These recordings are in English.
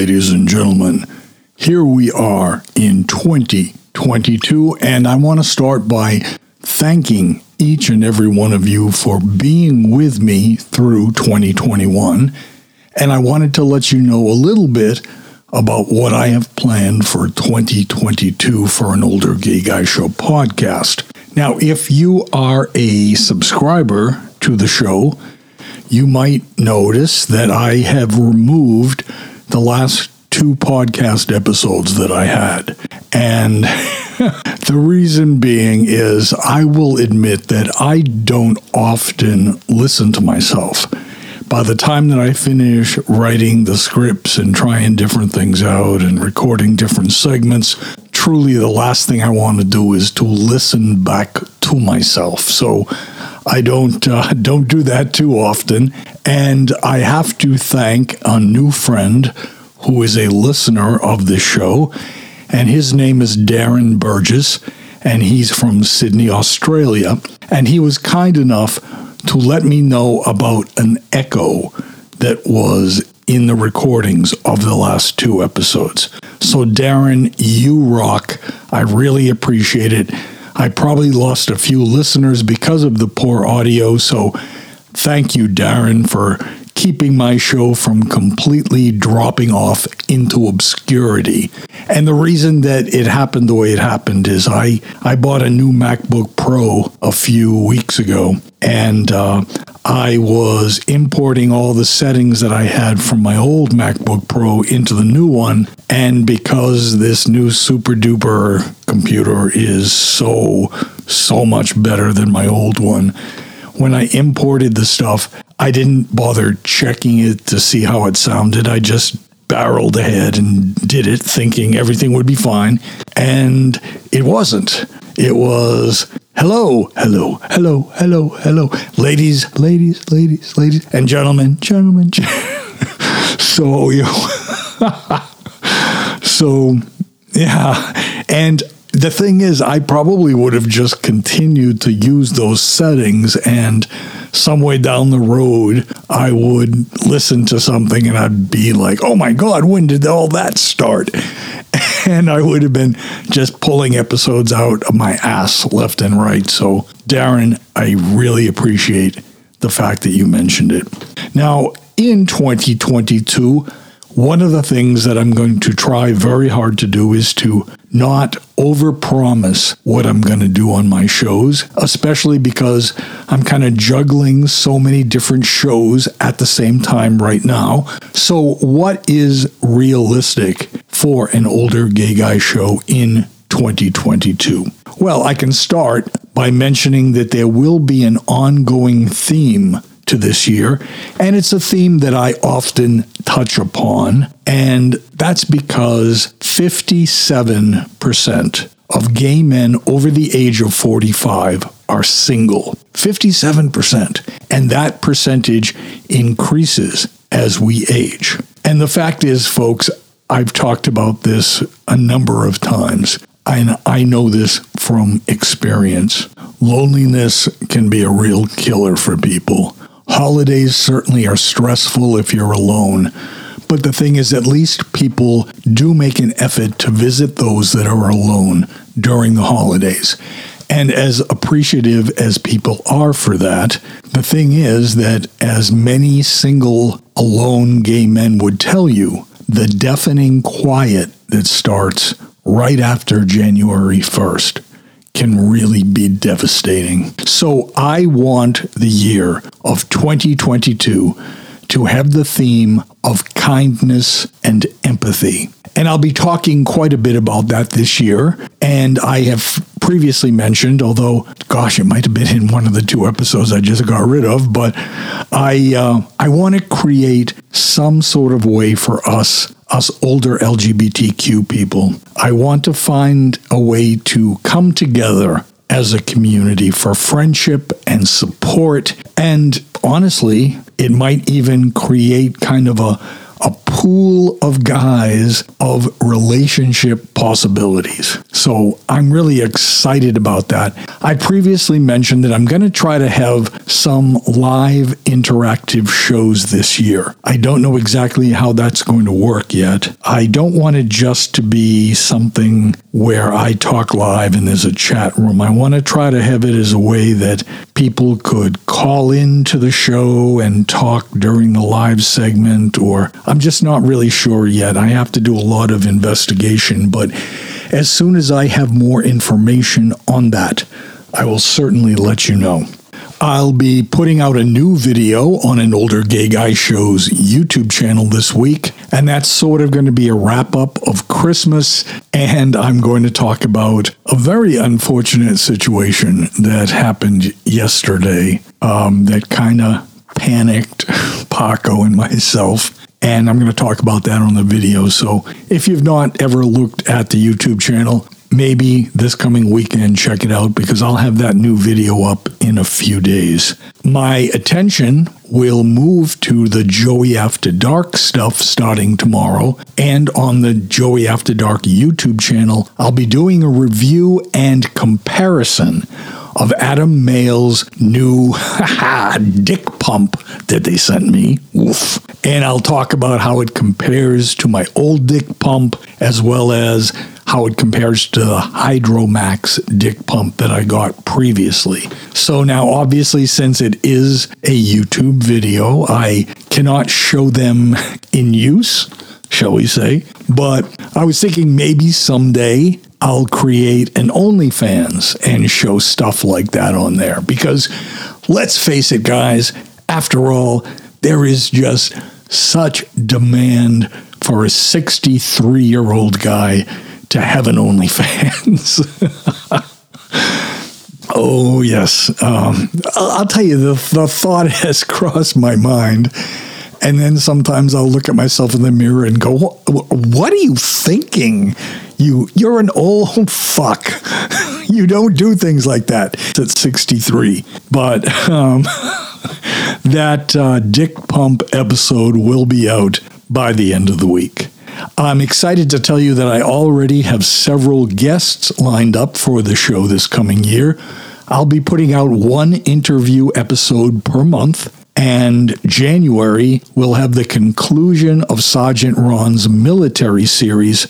Ladies and gentlemen. Here we are in 2022, and I want to start by thanking each and every one of you for being with me through 2021. And I wanted to let you know a little bit about what I have planned for 2022 for an Older Gay Guy Show podcast. Now, if you are a subscriber to the show, you might notice that I have removed the last two podcast episodes that I had. And the reason being is I will admit that I don't often listen to myself. By the time that I finish writing the scripts and trying different things out and recording different segments, truly the last thing I want to do is to listen back to myself. So I don't uh, don't do that too often, and I have to thank a new friend who is a listener of this show, and his name is Darren Burgess, and he's from Sydney, Australia, and he was kind enough to let me know about an echo that was in the recordings of the last two episodes. So, Darren, you rock. I really appreciate it. I probably lost a few listeners because of the poor audio. So thank you, Darren, for keeping my show from completely dropping off into obscurity. And the reason that it happened the way it happened is I, I bought a new MacBook Pro a few weeks ago, and uh, I was importing all the settings that I had from my old MacBook Pro into the new one. And because this new super duper computer is so, so much better than my old one, when I imported the stuff, I didn't bother checking it to see how it sounded. I just barreled ahead and did it thinking everything would be fine. And it wasn't. It was hello, hello, hello, hello, hello, ladies, ladies, ladies, ladies, and gentlemen, gentlemen. so you, so yeah, and the thing is, I probably would have just continued to use those settings and some way down the road, I would listen to something and I'd be like, oh my God, when did all that start? And I would have been just pulling episodes out of my ass left and right. So, Darren, I really appreciate the fact that you mentioned it. Now, in 2022, one of the things that I'm going to try very hard to do is to not overpromise what I'm going to do on my shows, especially because I'm kind of juggling so many different shows at the same time right now. So, what is realistic for an older gay guy show in 2022? Well, I can start by mentioning that there will be an ongoing theme to this year. And it's a theme that I often touch upon. And that's because 57% of gay men over the age of 45 are single. 57%. And that percentage increases as we age. And the fact is, folks, I've talked about this a number of times. And I know this from experience. Loneliness can be a real killer for people. Holidays certainly are stressful if you're alone, but the thing is, at least people do make an effort to visit those that are alone during the holidays. And as appreciative as people are for that, the thing is that as many single, alone gay men would tell you, the deafening quiet that starts right after January 1st can really be devastating. So I want the year of 2022 to have the theme of kindness and empathy. And I'll be talking quite a bit about that this year. And I have previously mentioned, although, gosh, it might have been in one of the two episodes I just got rid of, but I, uh, I want to create some sort of way for us us older LGBTQ people. I want to find a way to come together as a community for friendship and support. And honestly, it might even create kind of a, a pool of guys of relationship possibilities. So I'm really excited about that. I previously mentioned that I'm going to try to have some live interactive shows this year. I don't know exactly how that's going to work yet. I don't want it just to be something where I talk live and there's a chat room. I want to try to have it as a way that people could call into the show and talk during the live segment, or I'm just not really sure yet. I have to do a lot of investigation, but as soon as I have more information on that, I will certainly let you know. I'll be putting out a new video on an older gay guy show's YouTube channel this week, and that's sort of going to be a wrap up of Christmas. And I'm going to talk about a very unfortunate situation that happened yesterday um, that kind of panicked Paco and myself. And I'm going to talk about that on the video. So if you've not ever looked at the YouTube channel, maybe this coming weekend check it out because I'll have that new video up in a few days. My attention will move to the Joey After Dark stuff starting tomorrow and on the Joey After Dark YouTube channel I'll be doing a review and comparison of Adam Male's new dick pump that they sent me. Oof. And I'll talk about how it compares to my old dick pump as well as how it compares to the Hydromax dick pump that I got previously. So now, obviously, since it is a YouTube video, I cannot show them in use, shall we say. But I was thinking maybe someday I'll create an OnlyFans and show stuff like that on there. Because let's face it, guys, after all, there is just such demand for a 63 year old guy to Heaven OnlyFans. oh, yes. Um, I'll, I'll, tell you, the, the thought has crossed my mind. And then sometimes I'll look at myself in the mirror and go, What are you thinking? You, you're an old fuck. you don't do things like that. at 63. But um, that uh, Dick Pump episode will be out by the end of the week. I'm excited to tell you that I already have several guests lined up for the show this coming year. I'll be putting out one interview episode per month, and January will have the conclusion of Sergeant Ron's military series,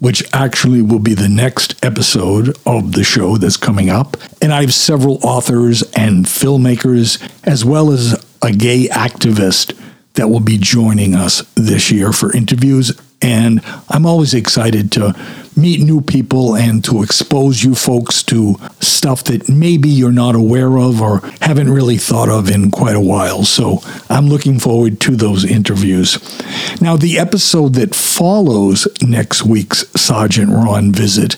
which actually will be the next episode of the show that's coming up. And I have several authors and filmmakers, as well as a gay activist that will be joining us this year for interviews and I'm always excited to meet new people and to expose you folks to stuff that maybe you're not aware of or haven't really thought of in quite a while. So I'm looking forward to those interviews. Now, the episode that follows next week's Sergeant Ron visit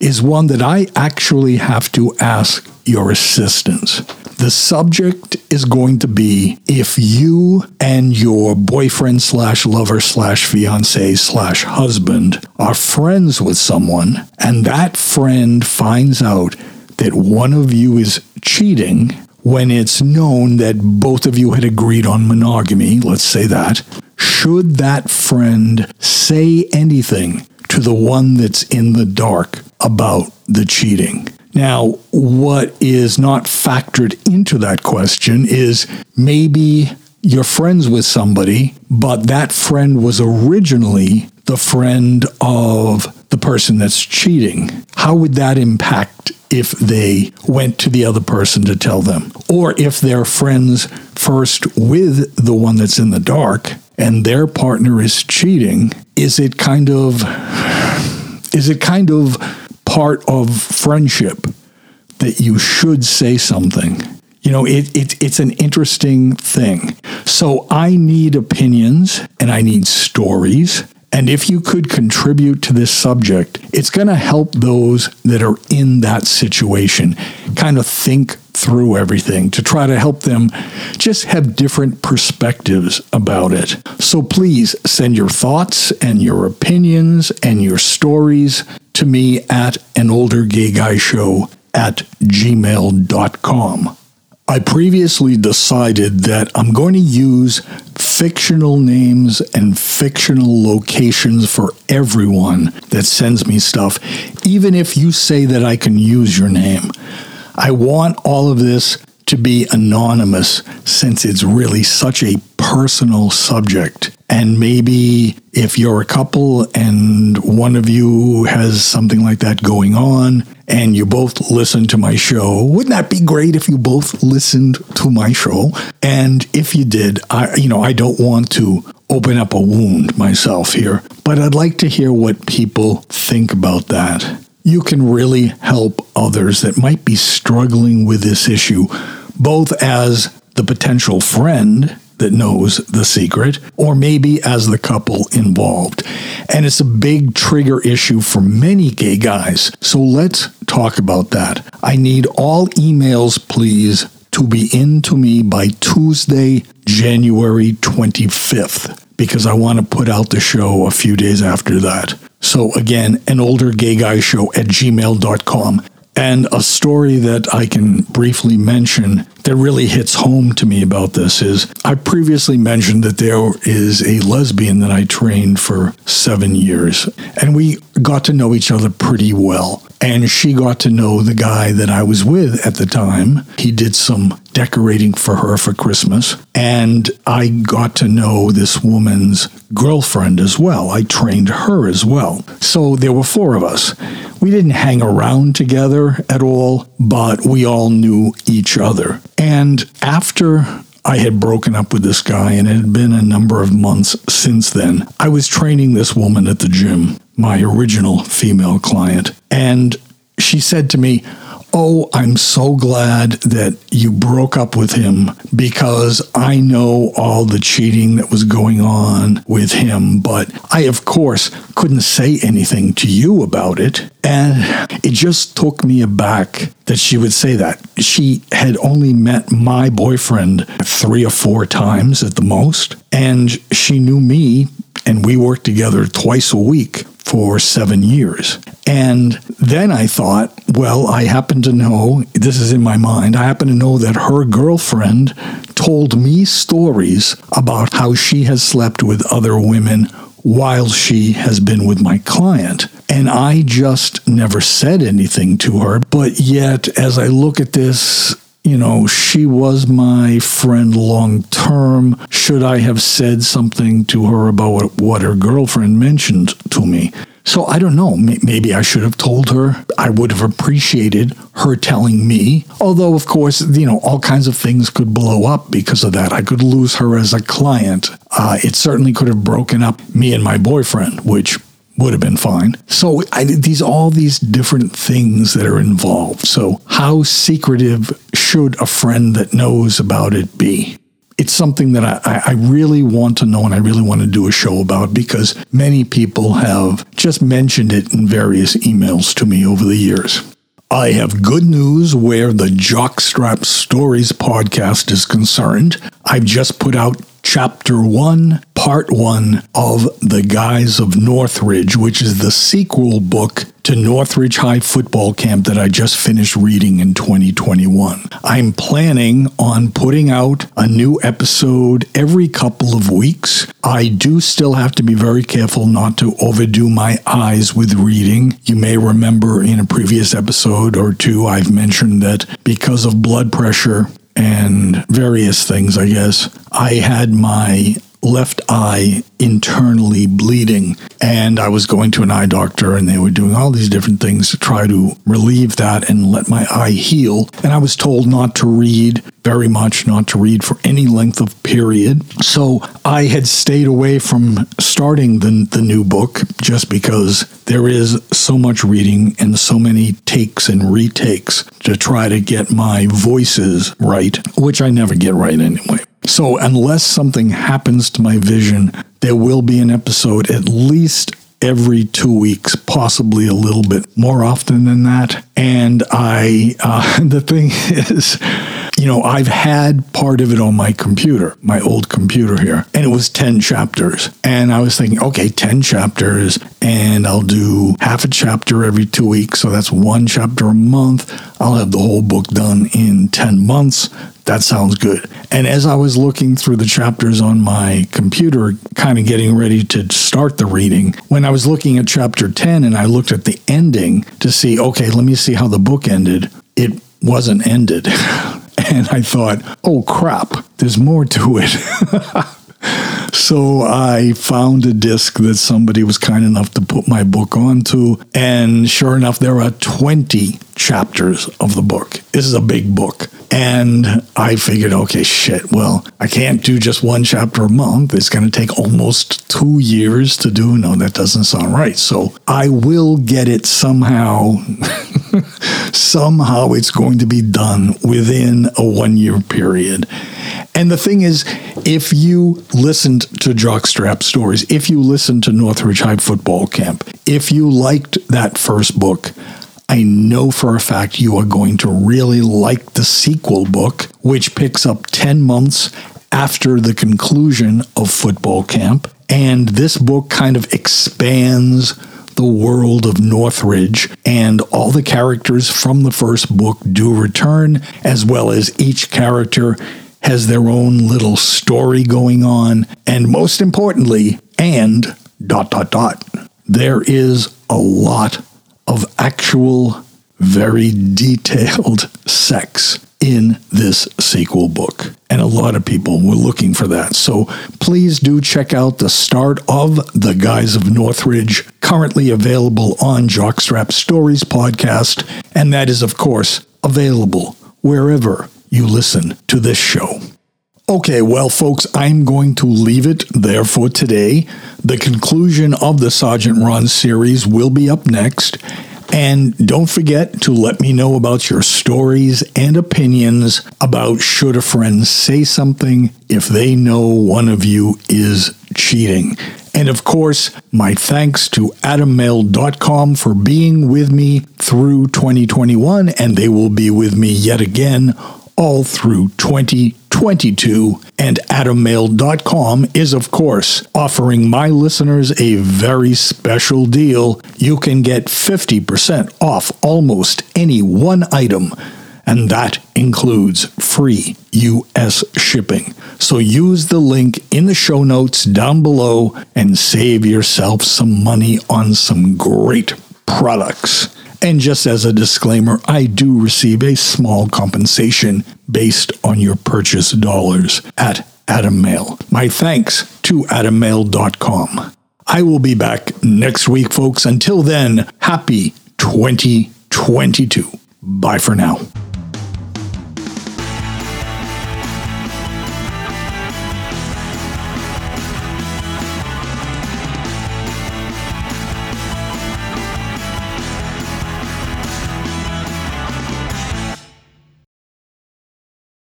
is one that I actually have to ask your assistance. The subject is going to be if you and your boyfriend slash lover slash fiance slash husband are friends with someone and that friend finds out that one of you is cheating when it's known that both of you had agreed on monogamy, let's say that, should that friend say anything to the one that's in the dark about the cheating? Now, what is not factored into that question is maybe you're friends with somebody, but that friend was originally the friend of the person that's cheating. How would that impact if they went to the other person to tell them? Or if they're friends first with the one that's in the dark and their partner is cheating, is it kind of is it kind of part of friendship that you should say something. You know, it, it, it's an interesting thing. So I need opinions and I need stories. And if you could contribute to this subject, it's going to help those that are in that situation kind of think through everything to try to help them just have different perspectives about it. So please send your thoughts and your opinions and your stories to me at an older gay guy show at gmail.com. I previously decided that I'm going to use fictional names and fictional locations for everyone that sends me stuff, even if you say that I can use your name. I want all of this to be anonymous since it's really such a personal subject. And maybe if you're a couple and one of you has something like that going on and you both listen to my show, wouldn't that be great if you both listened to my show? And if you did, I you know, I don't want to open up a wound myself here, but I'd like to hear what people think about that. You can really help others that might be struggling with this issue both as the potential friend that knows the secret, or maybe as the couple involved. And it's a big trigger issue for many gay guys. So let's talk about that. I need all emails, please, to be in to me by Tuesday, January 25th, because I want to put out the show a few days after that. So again, an older gay guy show at gmail.com. And a story that I can briefly mention that really hits home to me about this is I previously mentioned that there is a lesbian that I trained for seven years, and we got to know each other pretty well. And she got to know the guy that I was with at the time. He did some decorating for her for Christmas. And I got to know this woman's girlfriend as well. I trained her as well. So there were four of us. We didn't hang around together at all, but we all knew each other. And after I had broken up with this guy, and it had been a number of months since then. I was training this woman at the gym, my original female client, and she said to me, Oh, I'm so glad that you broke up with him because I know all the cheating that was going on with him. But I, of course, couldn't say anything to you about it. And it just took me aback that she would say that. She had only met my boyfriend three or four times at the most. And she knew me, and we worked together twice a week for seven years. And then I thought, well, I happen to know, this is in my mind, I happen to know that her girlfriend told me stories about how she has slept with other women while she has been with my client. And I just never said anything to her. But yet, as I look at this, you know, she was my friend long term. Should I have said something to her about what, her girlfriend mentioned to me? So I don't know. Maybe I should have told her. I would have appreciated her telling me. Although, of course, you know, all kinds of things could blow up because of that. I could lose her as a client. Uh, it certainly could have broken up me and my boyfriend, which would have been fine. So I, these all these different things that are involved. So how secretive should a friend that knows about it be? it's something that I, I really want to know and I really want to do a show about because many people have just mentioned it in various emails to me over the years. I have good news where the Jockstrap Stories podcast is concerned. I've just put out chapter one, part one of The Guys of Northridge, which is the sequel book to Northridge High Football Camp that I just finished reading in 2021. I'm planning on putting out a new episode every couple of weeks. I do still have to be very careful not to overdo my eyes with reading. You may remember in a previous episode or two, I've mentioned that because of blood pressure, and various things, I guess. I had my left eye internally bleeding. And I was going to an eye doctor, and they were doing all these different things to try to relieve that and let my eye heal. And I was told not to read very much, not to read for any length of period. So I had stayed away from starting the, the new book just because there is so much reading and so many takes and retakes to try to get my voices right, which I never get right anyway. So, unless something happens to my vision, there will be an episode at least every two weeks, possibly a little bit more often than that. And I, uh, the thing is, you know, I've had part of it on my computer, my old computer here, and it was 10 chapters. And I was thinking, okay, 10 chapters, and I'll do half a chapter every two weeks. So that's one chapter a month. I'll have the whole book done in 10 months that sounds good. And as I was looking through the chapters on my computer, kind of getting ready to start the reading, when I was looking at chapter 10 and I looked at the ending to see, okay, let me see how the book ended, it wasn't ended. and I thought, oh crap, there's more to it. So I found a disc that somebody was kind enough to put my book onto. And sure enough, there are 20 chapters of the book. This is a big book. And I figured, okay, shit, well, I can't do just one chapter a month. It's going to take almost two years to do. No, that doesn't sound right. So I will get it somehow. somehow it's going to be done within a one year period. And the thing is, if you listened to Jockstrap Stories, if you listened to Northridge High Football Camp, if you liked that first book, I know for a fact you are going to really like the sequel book, which picks up 10 months after the conclusion of football camp. And this book kind of expands the world of Northridge, and all the characters from the first book do return, as well as each character has their own little story going on, and most importantly, and dot dot dot, there is a lot of actual, very detailed sex in this sequel book. And a lot of people were looking for that. So please do check out the start of The Guys of Northridge, currently available on Jockstrap Stories podcast. And that is, of course, available wherever you listen to this show. Okay, well, folks, I'm going to leave it there for today. The conclusion of the Sergeant Ron series will be up next. And don't forget to let me know about your stories and opinions about should a friend say something if they know one of you is cheating. And of course, my thanks to AdamMale.com for being with me through 2021, and they will be with me yet again all through 2022. And AdamMale.com is, of course, offering my listeners a very special deal. You can get 50% off almost any one item, and that includes free U.S. shipping. So use the link in the show notes down below and save yourself some money on some great products. And just as a disclaimer, I do receive a small compensation based on your purchase dollars at Adam Male. My thanks to AdamMale.com. I will be back next week, folks. Until then, happy 2022. Bye for now.